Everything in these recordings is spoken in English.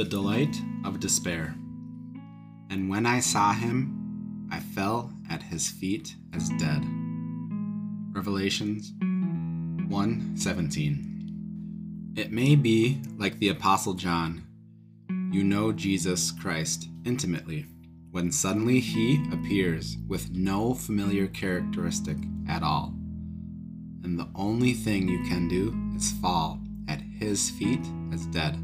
The delight of despair. And when I saw him, I fell at his feet as dead. Revelations 1:17. It may be like the apostle John. You know Jesus Christ intimately when suddenly he appears with no familiar characteristic at all. And the only thing you can do is fall at his feet as dead.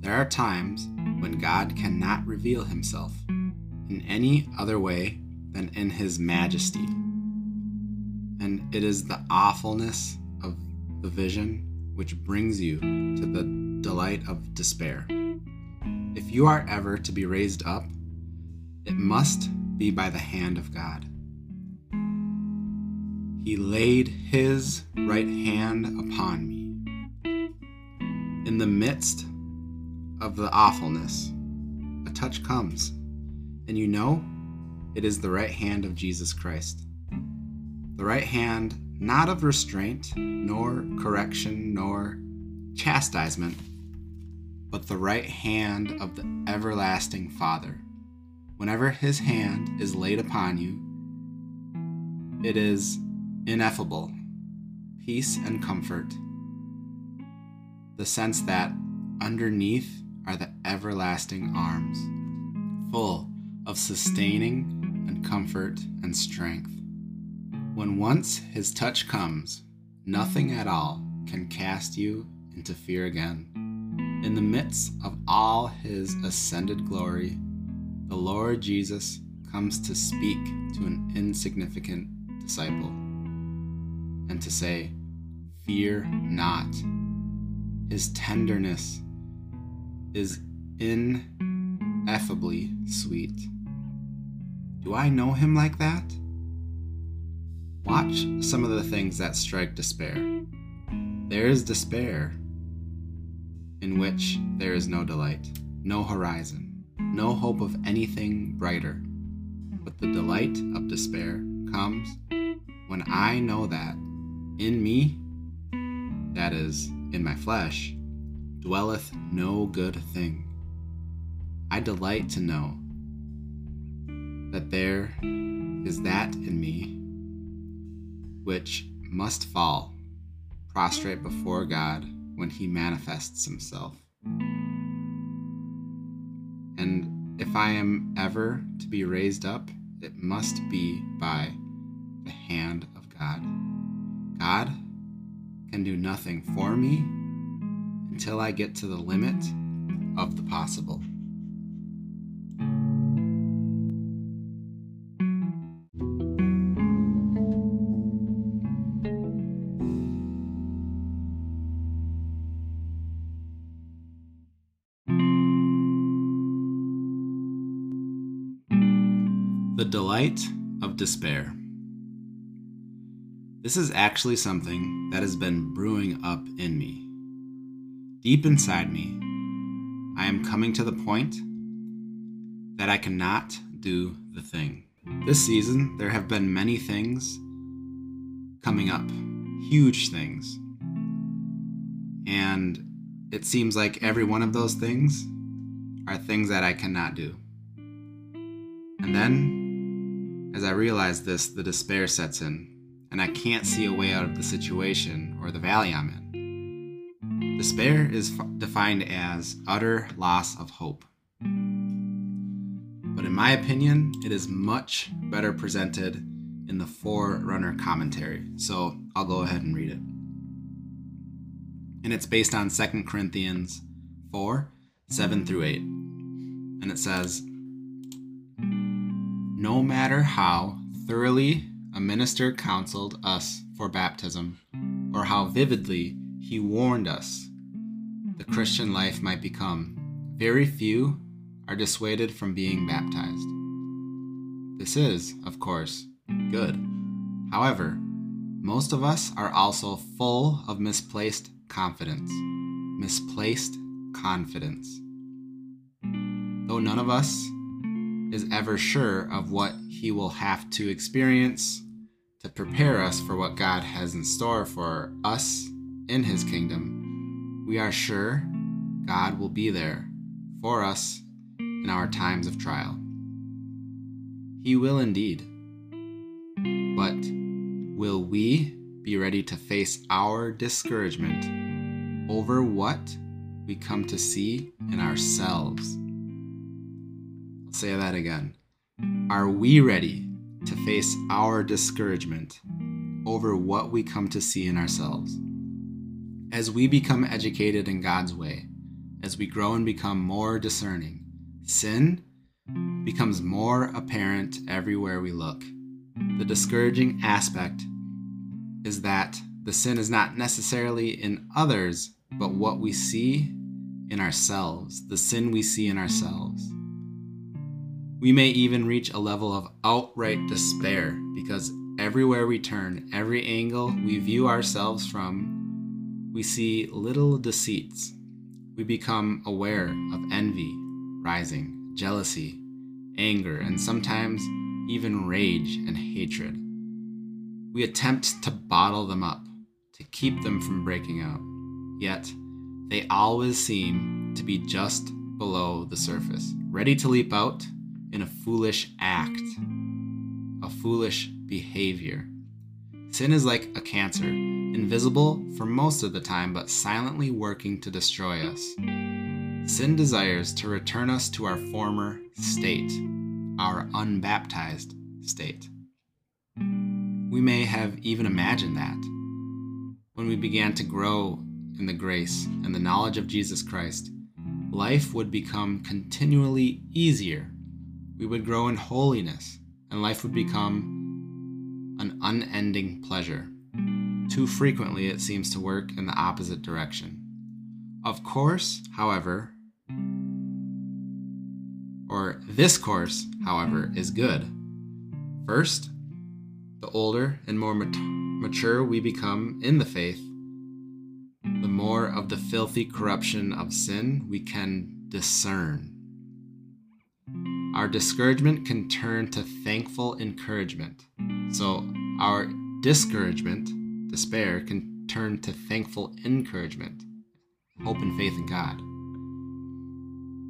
There are times when God cannot reveal himself in any other way than in his majesty. And it is the awfulness of the vision which brings you to the delight of despair. If you are ever to be raised up, it must be by the hand of God. He laid his right hand upon me. In the midst of the awfulness, a touch comes, and you know it is the right hand of Jesus Christ. The right hand not of restraint, nor correction, nor chastisement, but the right hand of the everlasting Father. Whenever his hand is laid upon you, it is ineffable peace and comfort. The sense that underneath are the everlasting arms, full of sustaining and comfort and strength. When once his touch comes, nothing at all can cast you into fear again. In the midst of all his ascended glory, the Lord Jesus comes to speak to an insignificant disciple and to say, Fear not. His tenderness is ineffably sweet. Do I know him like that? Watch some of the things that strike despair. There is despair in which there is no delight, no horizon, no hope of anything brighter. But the delight of despair comes when I know that in me, that is, in my flesh, dwelleth no good thing. I delight to know that there is that in me which must fall prostrate before God when he manifests himself. And if I am ever to be raised up, it must be by the hand of God. God can do nothing for me until I get to the limit of the possible. The delight of despair. This is actually something that has been brewing up in me. Deep inside me, I am coming to the point that I cannot do the thing. This season, there have been many things coming up, huge things. And it seems like every one of those things are things that I cannot do. And then, as I realize this, the despair sets in, and I can't see a way out of the situation or the valley I'm in. Despair is defined as utter loss of hope. But in my opinion, it is much better presented in the Forerunner commentary. So I'll go ahead and read it. And it's based on 2 Corinthians 4 7 through 8. And it says, no matter how thoroughly a minister counseled us for baptism, or how vividly he warned us the Christian life might become, very few are dissuaded from being baptized. This is, of course, good. However, most of us are also full of misplaced confidence. Misplaced confidence. Though none of us is ever sure of what he will have to experience to prepare us for what God has in store for us in his kingdom, we are sure God will be there for us in our times of trial. He will indeed. But will we be ready to face our discouragement over what we come to see in ourselves? I'll say that again. Are we ready to face our discouragement over what we come to see in ourselves? As we become educated in God's way, as we grow and become more discerning, sin becomes more apparent everywhere we look. The discouraging aspect is that the sin is not necessarily in others, but what we see in ourselves, the sin we see in ourselves. We may even reach a level of outright despair because everywhere we turn, every angle we view ourselves from, we see little deceits. We become aware of envy rising, jealousy, anger, and sometimes even rage and hatred. We attempt to bottle them up, to keep them from breaking out, yet they always seem to be just below the surface, ready to leap out in a foolish act, a foolish behavior. Sin is like a cancer, invisible for most of the time, but silently working to destroy us. Sin desires to return us to our former state, our unbaptized state. We may have even imagined that when we began to grow in the grace and the knowledge of Jesus Christ, life would become continually easier. We would grow in holiness, and life would become an unending pleasure. Too frequently, it seems to work in the opposite direction. Of course, however, or this course, however, is good. First, the older and more mat- mature we become in the faith, the more of the filthy corruption of sin we can discern. Our discouragement can turn to thankful encouragement. So, our discouragement, despair, can turn to thankful encouragement, hope and faith in God.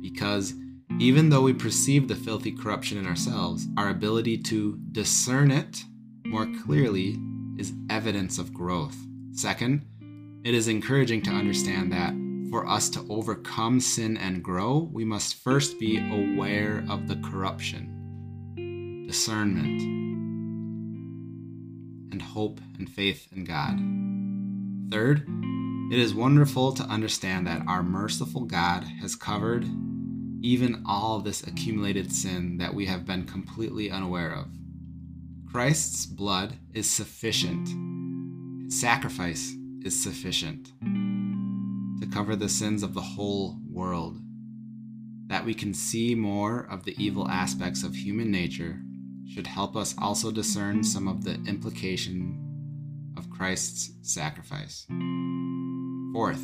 Because even though we perceive the filthy corruption in ourselves, our ability to discern it more clearly is evidence of growth. Second, it is encouraging to understand that for us to overcome sin and grow, we must first be aware of the corruption, discernment, and hope and faith in God. Third, it is wonderful to understand that our merciful God has covered even all this accumulated sin that we have been completely unaware of. Christ's blood is sufficient. His sacrifice is sufficient to cover the sins of the whole world. That we can see more of the evil aspects of human nature should help us also discern some of the implication of Christ's sacrifice. Fourth,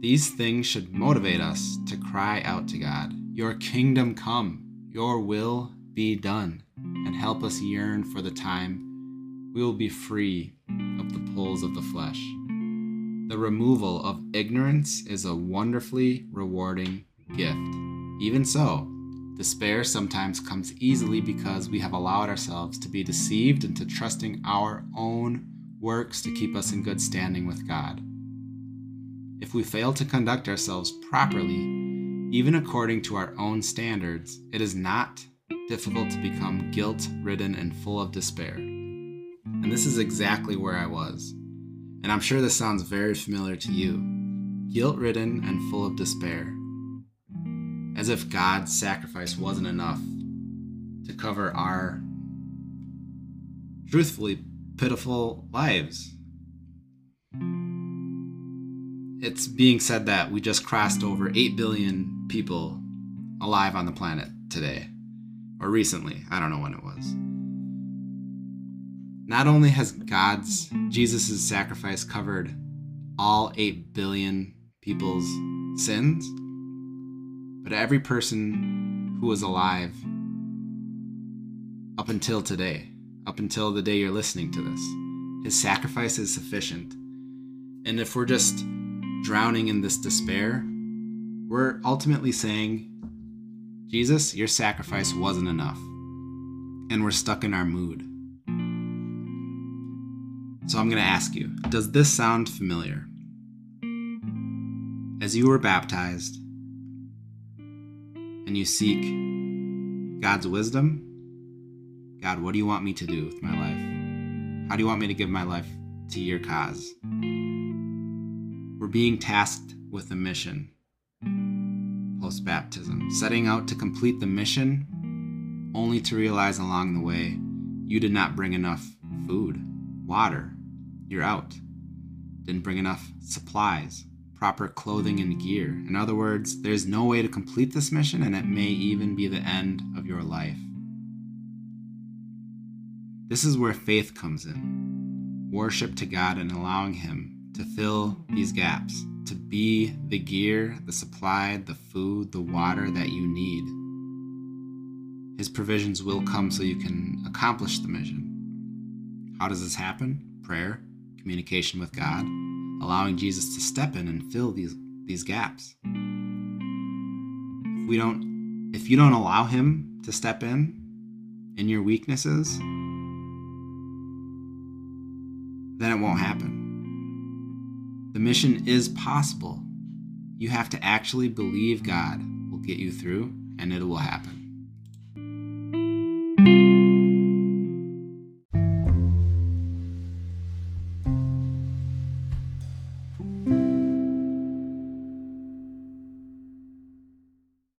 these things should motivate us to cry out to God, Your kingdom come, your will be done, and help us yearn for the time we will be free of the pulls of the flesh. The removal of ignorance is a wonderfully rewarding gift. Even so, despair sometimes comes easily because we have allowed ourselves to be deceived into trusting our own works to keep us in good standing with God if we fail to conduct ourselves properly, even according to our own standards, it is not difficult to become guilt ridden and full of despair. And this is exactly where I was. And I'm sure this sounds very familiar to you guilt ridden and full of despair. As if God's sacrifice wasn't enough to cover our truthfully pitiful lives. It's being said that we just crossed over 8 billion people alive on the planet today or recently i don't know when it was. Not only has god's jesus' sacrifice covered all 8 billion people's sins but every person who was alive up until today up until the day you're listening to this his sacrifice is sufficient and if we're just drowning in this despair, we're ultimately saying, Jesus, your sacrifice wasn't enough. And we're stuck in our mood. So I'm going to ask you Does this sound familiar? As you were baptized and you seek God's wisdom, God, what do you want me to do with my life? How do you want me to give my life to your cause? We're being tasked with a mission post baptism, setting out to complete the mission, only to realize along the way you did not bring enough food, water, you're out. Didn't bring enough supplies, proper clothing and gear. In other words, there's no way to complete this mission, and it may even be the end of your life. This is where faith comes in worship to God and allowing Him to fill these gaps, to be the gear, the supply, the food, the water that you need. His provisions will come so you can accomplish the mission. How does this happen? Prayer, communication with God, allowing Jesus to step in and fill these these gaps. If we don't if you don't allow him to step in in your weaknesses, then it won't happen. The mission is possible. You have to actually believe God will get you through and it will happen.